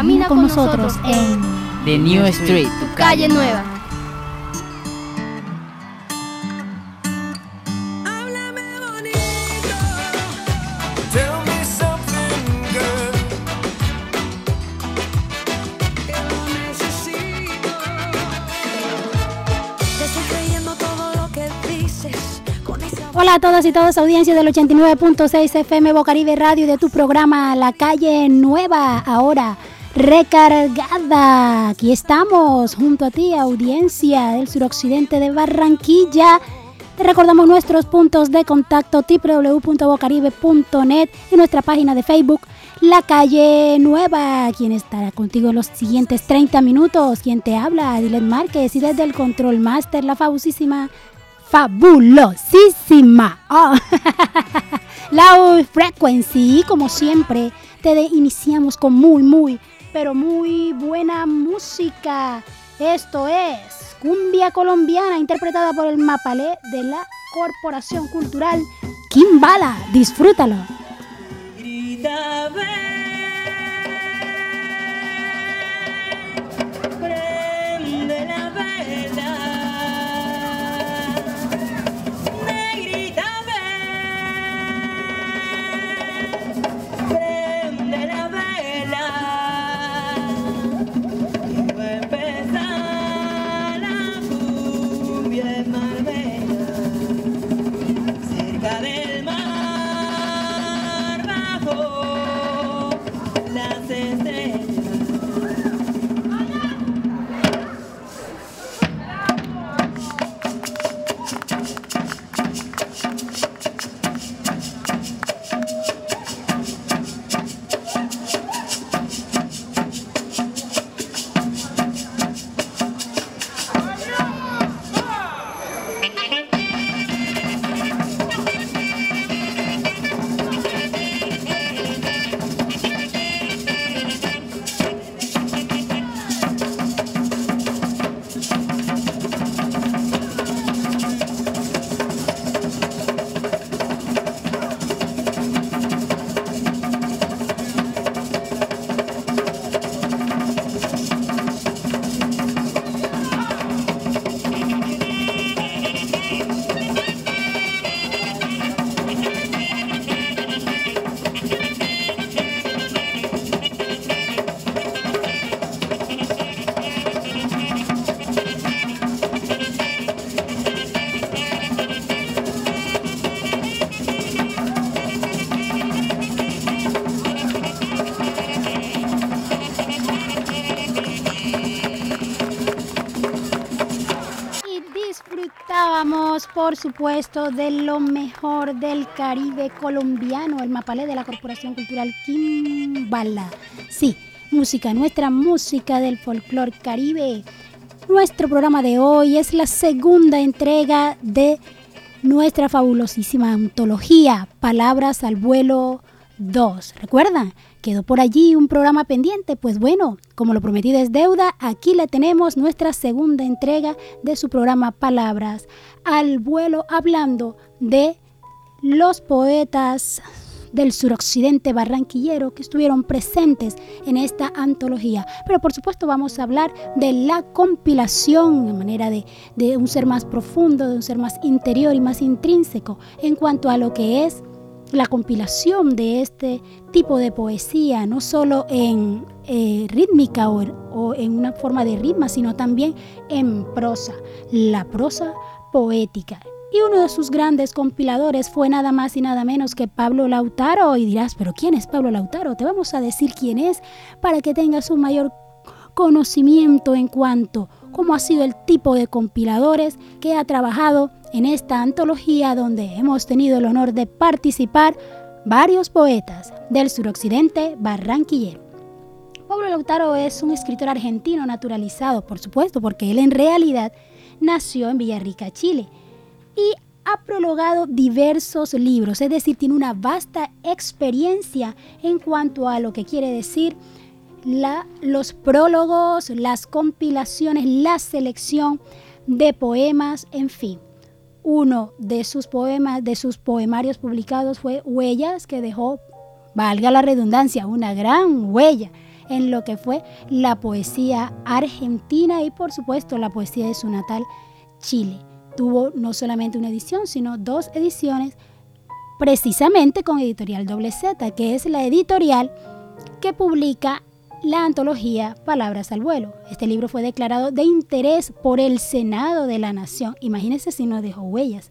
Camina con nosotros en The New Street, tu calle nueva. Hola a todas y todas, audiencia del 89.6 FM Bocaribe Radio de tu programa La Calle Nueva, ahora recargada. Aquí estamos junto a ti, audiencia del suroccidente de Barranquilla. Te recordamos nuestros puntos de contacto www.bocaribe.net y nuestra página de Facebook La Calle Nueva. Quien estará contigo en los siguientes 30 minutos. Quien te habla, Dylan Márquez y desde el Control Master, la famosísima fabulosísima. Oh. Loud Frequency, como siempre, te iniciamos con muy, muy, pero muy buena música. Esto es Cumbia Colombiana, interpretada por el Mapalé de la Corporación Cultural Kimbala. Disfrútalo. Por supuesto, de lo mejor del Caribe colombiano, el mapalé de la Corporación Cultural Kimbala. Sí, música, nuestra música del folclore caribe. Nuestro programa de hoy es la segunda entrega de nuestra fabulosísima antología, Palabras al vuelo 2. ¿Recuerdan? Quedó por allí un programa pendiente, pues bueno, como lo prometido es deuda, aquí le tenemos nuestra segunda entrega de su programa Palabras al vuelo hablando de los poetas del suroccidente barranquillero que estuvieron presentes en esta antología. Pero por supuesto vamos a hablar de la compilación de manera de, de un ser más profundo, de un ser más interior y más intrínseco en cuanto a lo que es la compilación de este tipo de poesía, no solo en eh, rítmica o, o, en una forma de ritmo, sino también en prosa, la prosa poética. Y uno de sus grandes compiladores fue nada más y nada menos que Pablo Lautaro. Y dirás, pero ¿quién es Pablo Lautaro? Te vamos a decir quién es para que tengas un mayor conocimiento en cuanto cómo ha sido el tipo de compiladores que ha trabajado en esta antología donde hemos tenido el honor de participar varios poetas del suroccidente barranquillero. Pablo Lautaro es un escritor argentino naturalizado, por supuesto, porque él en realidad nació en Villarrica, Chile, y ha prologado diversos libros, es decir, tiene una vasta experiencia en cuanto a lo que quiere decir los prólogos, las compilaciones, la selección de poemas, en fin. Uno de sus poemas, de sus poemarios publicados fue Huellas, que dejó, valga la redundancia, una gran huella en lo que fue la poesía argentina y por supuesto la poesía de su natal Chile. Tuvo no solamente una edición, sino dos ediciones precisamente con Editorial Doble Z, que es la editorial que publica la antología Palabras al Vuelo. Este libro fue declarado de interés por el Senado de la Nación. Imagínense si no dejó huellas.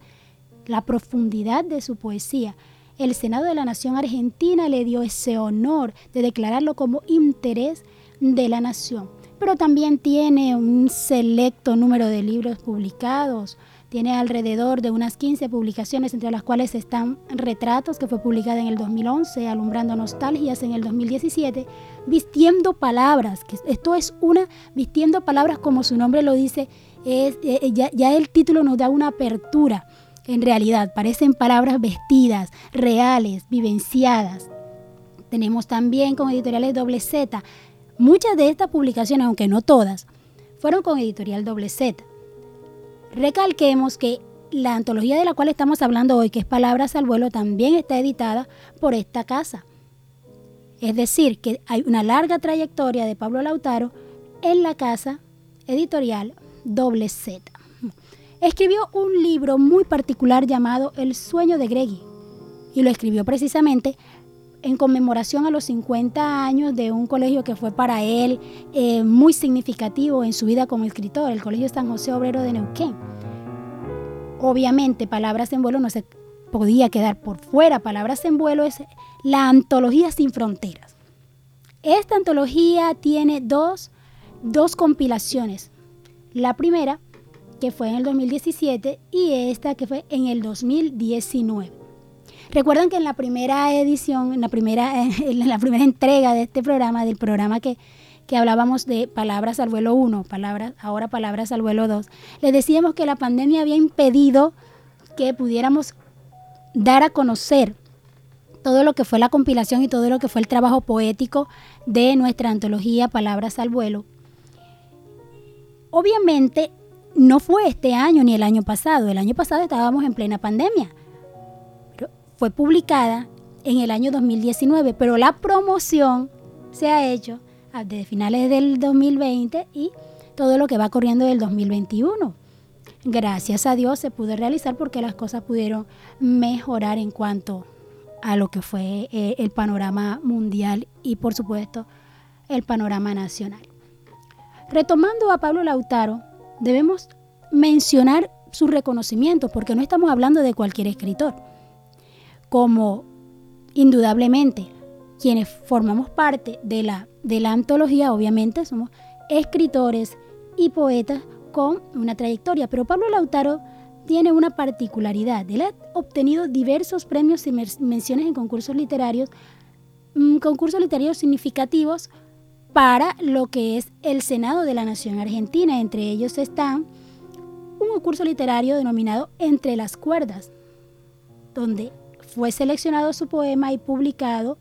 La profundidad de su poesía. El Senado de la Nación Argentina le dio ese honor de declararlo como interés de la nación. Pero también tiene un selecto número de libros publicados, tiene alrededor de unas 15 publicaciones, entre las cuales están Retratos, que fue publicada en el 2011, Alumbrando Nostalgias en el 2017, Vistiendo Palabras, que esto es una, Vistiendo Palabras como su nombre lo dice, eh, eh, ya, ya el título nos da una apertura. En realidad, parecen palabras vestidas, reales, vivenciadas. Tenemos también con editoriales doble Z. Muchas de estas publicaciones, aunque no todas, fueron con editorial doble Z. Recalquemos que la antología de la cual estamos hablando hoy, que es Palabras al Vuelo, también está editada por esta casa. Es decir, que hay una larga trayectoria de Pablo Lautaro en la casa editorial Doble Z. Escribió un libro muy particular llamado El sueño de Greggy y lo escribió precisamente en conmemoración a los 50 años de un colegio que fue para él eh, muy significativo en su vida como escritor, el Colegio San José Obrero de Neuquén. Obviamente, Palabras en Vuelo no se podía quedar por fuera. Palabras en Vuelo es la antología sin fronteras. Esta antología tiene dos, dos compilaciones. La primera, que fue en el 2017, y esta que fue en el 2019. Recuerden que en la primera edición, en la primera, en la primera entrega de este programa, del programa que, que hablábamos de palabras al vuelo 1, palabras, ahora palabras al vuelo 2, les decíamos que la pandemia había impedido que pudiéramos dar a conocer todo lo que fue la compilación y todo lo que fue el trabajo poético de nuestra antología Palabras al vuelo. Obviamente no fue este año ni el año pasado, el año pasado estábamos en plena pandemia fue publicada en el año 2019, pero la promoción se ha hecho desde finales del 2020 y todo lo que va corriendo del 2021. Gracias a Dios se pudo realizar porque las cosas pudieron mejorar en cuanto a lo que fue eh, el panorama mundial y por supuesto el panorama nacional. Retomando a Pablo Lautaro, debemos mencionar su reconocimiento porque no estamos hablando de cualquier escritor como indudablemente quienes formamos parte de la, de la antología, obviamente somos escritores y poetas con una trayectoria, pero Pablo Lautaro tiene una particularidad. Él ha obtenido diversos premios y menciones en concursos literarios, mm, concursos literarios significativos para lo que es el Senado de la Nación Argentina. Entre ellos están un concurso literario denominado Entre las Cuerdas, donde fue seleccionado su poema y publicado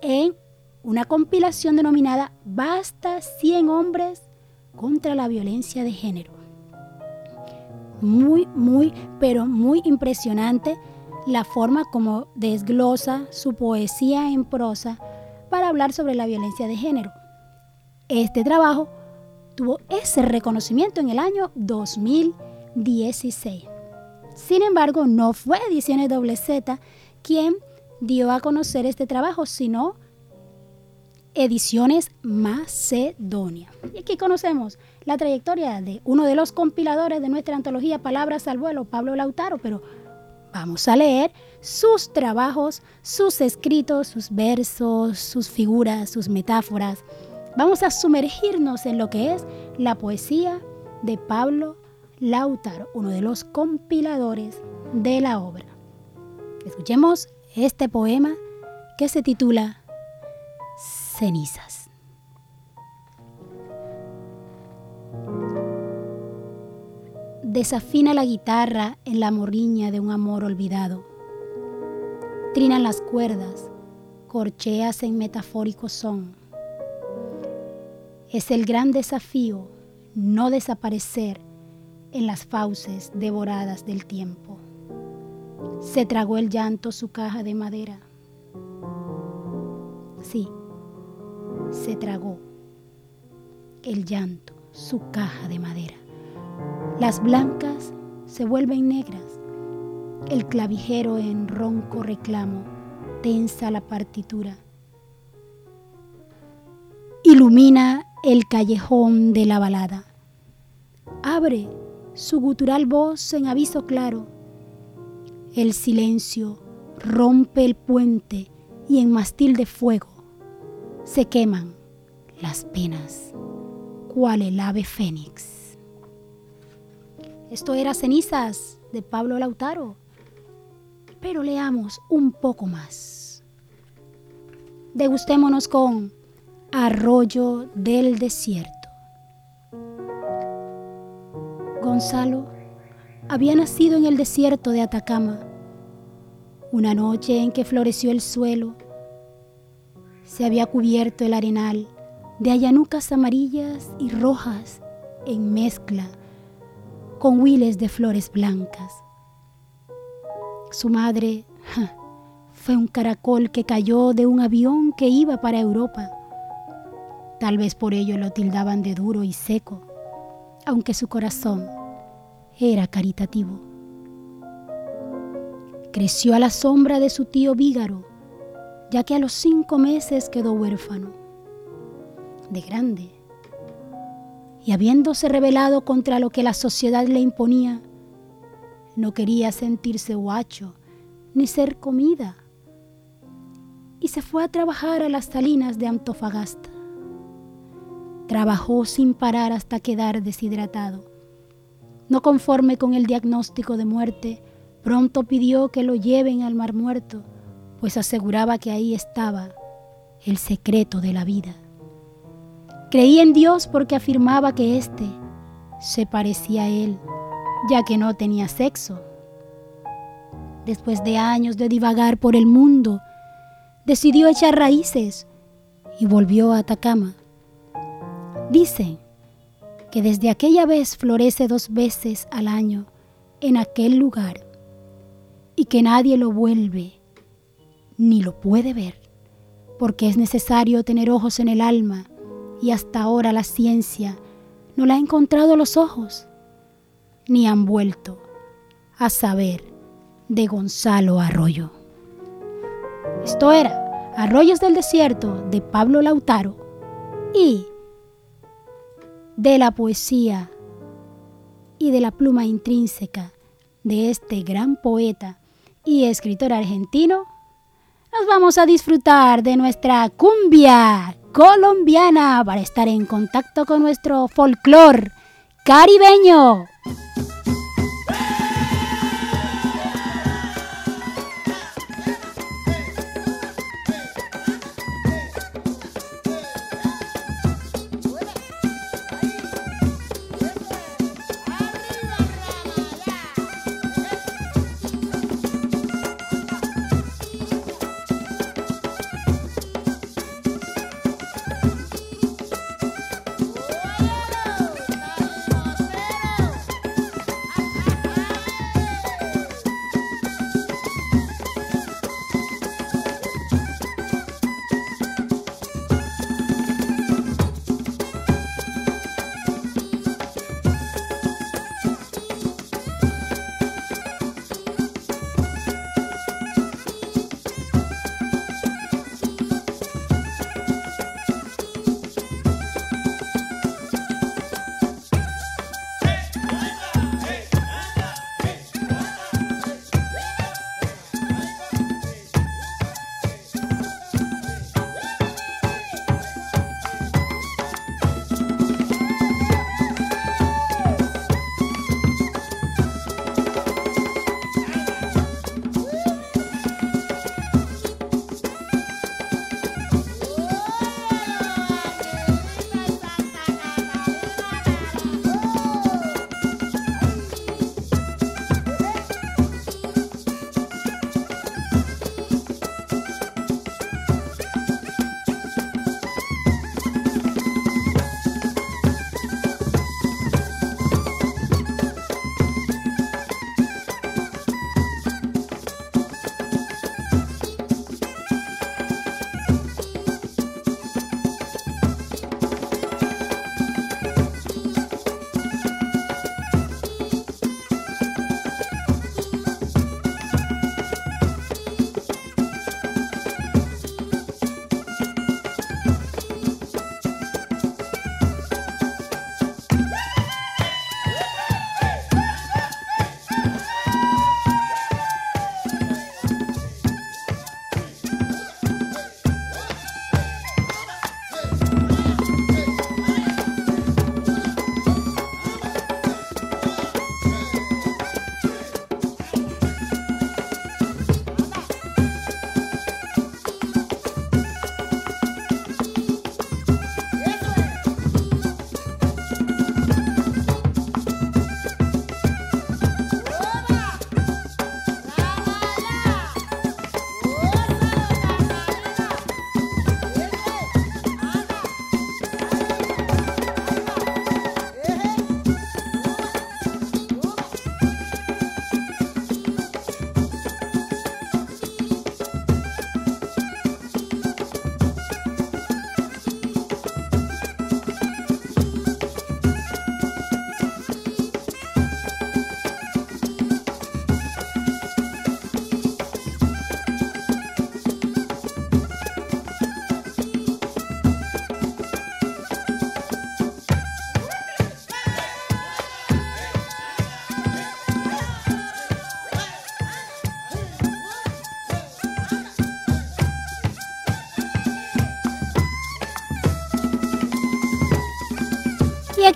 en una compilación denominada Basta 100 hombres contra la violencia de género. Muy, muy, pero muy impresionante la forma como desglosa su poesía en prosa para hablar sobre la violencia de género. Este trabajo tuvo ese reconocimiento en el año 2016. Sin embargo, no fue Ediciones Doble Z quien dio a conocer este trabajo, sino Ediciones Macedonia. Y aquí conocemos la trayectoria de uno de los compiladores de nuestra antología Palabras al vuelo, Pablo Lautaro, pero vamos a leer sus trabajos, sus escritos, sus versos, sus figuras, sus metáforas. Vamos a sumergirnos en lo que es la poesía de Pablo Lautaro, uno de los compiladores de la obra. Escuchemos este poema que se titula Cenizas. Desafina la guitarra en la morriña de un amor olvidado. Trinan las cuerdas, corcheas en metafórico son. Es el gran desafío no desaparecer en las fauces devoradas del tiempo. Se tragó el llanto su caja de madera. Sí, se tragó el llanto, su caja de madera. Las blancas se vuelven negras. El clavijero en ronco reclamo tensa la partitura. Ilumina el callejón de la balada. Abre su gutural voz en aviso claro. El silencio rompe el puente y en mastil de fuego se queman las penas, cual el ave fénix. Esto era Cenizas de Pablo Lautaro, pero leamos un poco más. Degustémonos con Arroyo del Desierto. Gonzalo había nacido en el desierto de Atacama, una noche en que floreció el suelo, se había cubierto el arenal de ayanucas amarillas y rojas en mezcla con huiles de flores blancas. Su madre fue un caracol que cayó de un avión que iba para Europa. Tal vez por ello lo tildaban de duro y seco, aunque su corazón era caritativo. Creció a la sombra de su tío Vígaro, ya que a los cinco meses quedó huérfano. De grande, y habiéndose rebelado contra lo que la sociedad le imponía, no quería sentirse guacho ni ser comida, y se fue a trabajar a las salinas de Antofagasta. Trabajó sin parar hasta quedar deshidratado. No conforme con el diagnóstico de muerte, pronto pidió que lo lleven al mar muerto, pues aseguraba que ahí estaba el secreto de la vida. Creía en Dios porque afirmaba que éste se parecía a él, ya que no tenía sexo. Después de años de divagar por el mundo, decidió echar raíces y volvió a Atacama. Dicen que desde aquella vez florece dos veces al año en aquel lugar y que nadie lo vuelve ni lo puede ver, porque es necesario tener ojos en el alma y hasta ahora la ciencia no le ha encontrado los ojos, ni han vuelto a saber de Gonzalo Arroyo. Esto era Arroyos del Desierto de Pablo Lautaro y de la poesía y de la pluma intrínseca de este gran poeta y escritor argentino, nos vamos a disfrutar de nuestra cumbia colombiana para estar en contacto con nuestro folclor caribeño.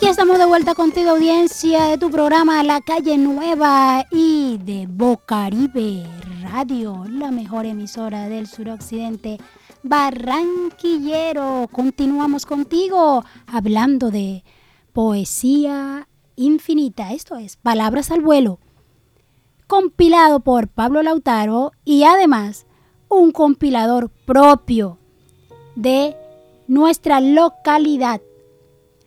Aquí estamos de vuelta contigo, audiencia de tu programa La Calle Nueva y de Bocaribe Radio, la mejor emisora del suroccidente barranquillero. Continuamos contigo hablando de poesía infinita, esto es Palabras al vuelo, compilado por Pablo Lautaro y además un compilador propio de nuestra localidad.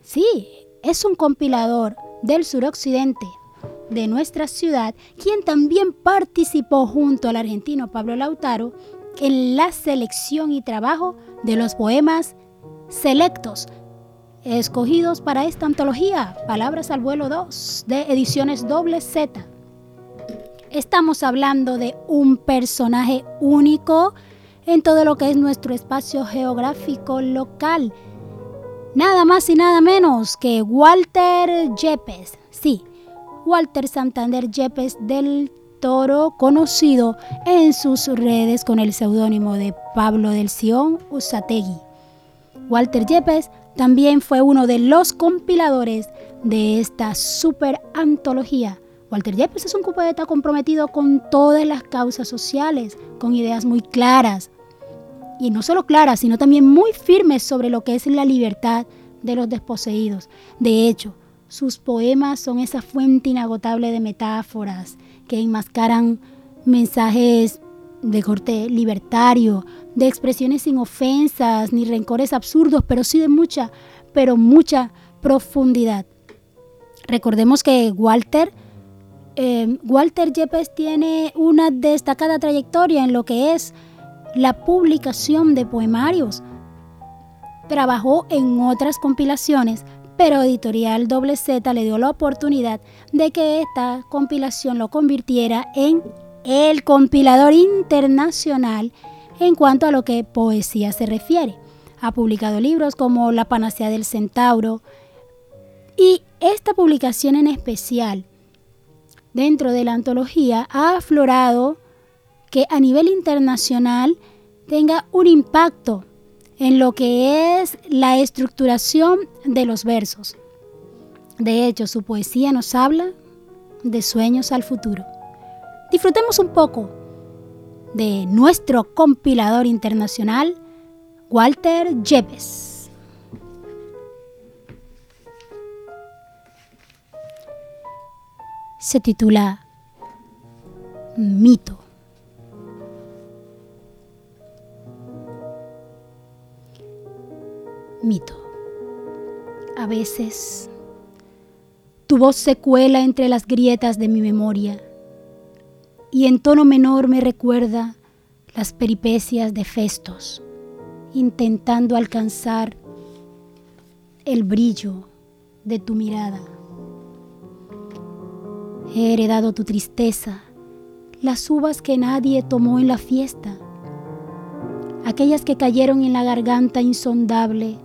Sí, es un compilador del suroccidente de nuestra ciudad, quien también participó junto al argentino Pablo Lautaro en la selección y trabajo de los poemas selectos escogidos para esta antología, Palabras al vuelo 2 de ediciones doble Z. Estamos hablando de un personaje único en todo lo que es nuestro espacio geográfico local. Nada más y nada menos que Walter Yepes. Sí, Walter Santander Yepes del Toro, conocido en sus redes con el seudónimo de Pablo del Sion Usategui. Walter Yepes también fue uno de los compiladores de esta super antología. Walter Yepes es un poeta comprometido con todas las causas sociales, con ideas muy claras, y no solo claras, sino también muy firmes sobre lo que es la libertad de los desposeídos. De hecho, sus poemas son esa fuente inagotable de metáforas que enmascaran mensajes de corte libertario, de expresiones sin ofensas ni rencores absurdos, pero sí de mucha, pero mucha profundidad. Recordemos que Walter, eh, Walter Yepes tiene una destacada trayectoria en lo que es la publicación de poemarios. Trabajó en otras compilaciones, pero Editorial Doble Z le dio la oportunidad de que esta compilación lo convirtiera en el compilador internacional en cuanto a lo que poesía se refiere. Ha publicado libros como La Panacea del Centauro y esta publicación en especial dentro de la antología ha aflorado que a nivel internacional tenga un impacto en lo que es la estructuración de los versos. De hecho, su poesía nos habla de sueños al futuro. Disfrutemos un poco de nuestro compilador internacional, Walter Yepes. Se titula Mito. Mito. A veces tu voz se cuela entre las grietas de mi memoria y en tono menor me recuerda las peripecias de Festos, intentando alcanzar el brillo de tu mirada. He heredado tu tristeza, las uvas que nadie tomó en la fiesta, aquellas que cayeron en la garganta insondable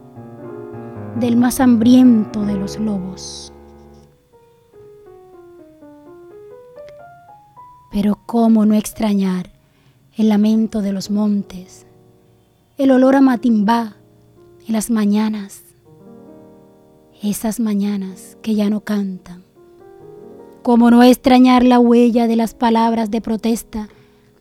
del más hambriento de los lobos. Pero cómo no extrañar el lamento de los montes, el olor a matimbá en las mañanas, esas mañanas que ya no cantan. Cómo no extrañar la huella de las palabras de protesta,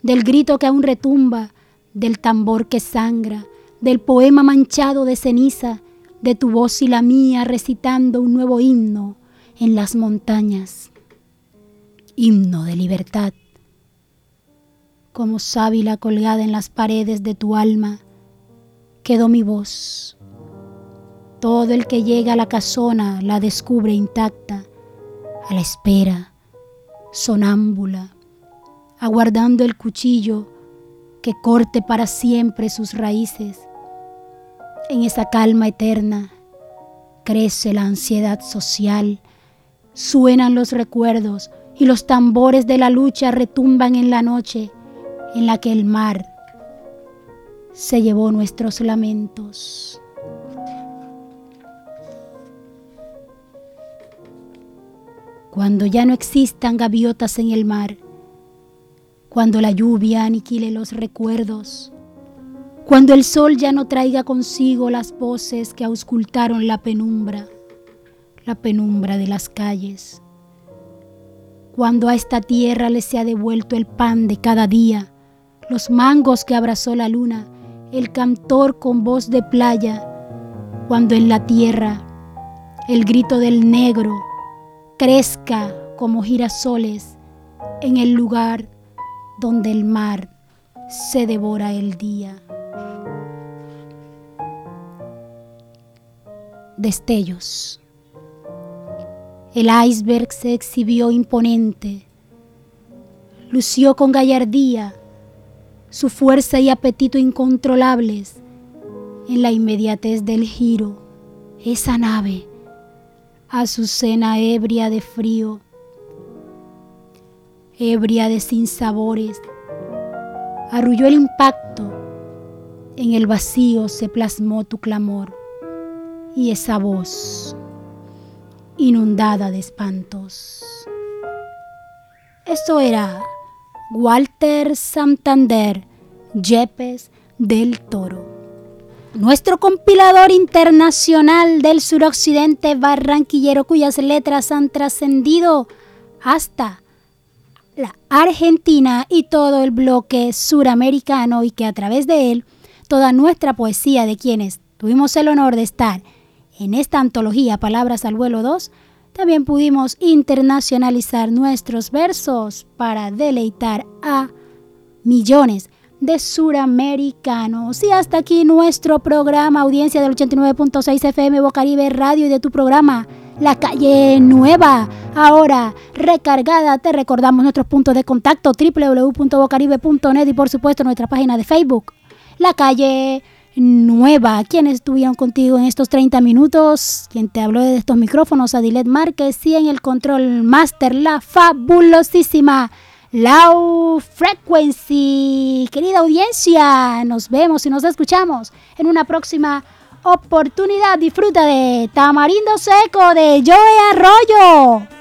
del grito que aún retumba, del tambor que sangra, del poema manchado de ceniza de tu voz y la mía recitando un nuevo himno en las montañas, himno de libertad. Como sábila colgada en las paredes de tu alma, quedó mi voz. Todo el que llega a la casona la descubre intacta, a la espera, sonámbula, aguardando el cuchillo que corte para siempre sus raíces en esa calma eterna crece la ansiedad social, suenan los recuerdos y los tambores de la lucha retumban en la noche en la que el mar se llevó nuestros lamentos. Cuando ya no existan gaviotas en el mar, cuando la lluvia aniquile los recuerdos, cuando el sol ya no traiga consigo las voces que auscultaron la penumbra, la penumbra de las calles. Cuando a esta tierra le se ha devuelto el pan de cada día, los mangos que abrazó la luna, el cantor con voz de playa, cuando en la tierra el grito del negro crezca como girasoles en el lugar donde el mar se devora el día. Destellos. El iceberg se exhibió imponente, lució con gallardía su fuerza y apetito incontrolables en la inmediatez del giro. Esa nave, Azucena ebria de frío, ebria de sinsabores, arrulló el impacto, en el vacío se plasmó tu clamor y esa voz inundada de espantos. Eso era Walter Santander, Yepes del Toro. Nuestro compilador internacional del suroccidente barranquillero cuyas letras han trascendido hasta la Argentina y todo el bloque suramericano y que a través de él toda nuestra poesía de quienes tuvimos el honor de estar en esta antología Palabras al vuelo 2 también pudimos internacionalizar nuestros versos para deleitar a millones de suramericanos. Y hasta aquí nuestro programa, audiencia del 89.6 FM Bocaribe Radio y de tu programa La Calle Nueva. Ahora recargada, te recordamos nuestros puntos de contacto www.bocaribe.net y por supuesto nuestra página de Facebook La Calle nueva. ¿Quiénes estuvieron contigo en estos 30 minutos? Quien te habló de estos micrófonos, Adilet Márquez y en el control master, la fabulosísima Low Frequency. Querida audiencia, nos vemos y nos escuchamos en una próxima oportunidad. Disfruta de Tamarindo Seco de Joe Arroyo.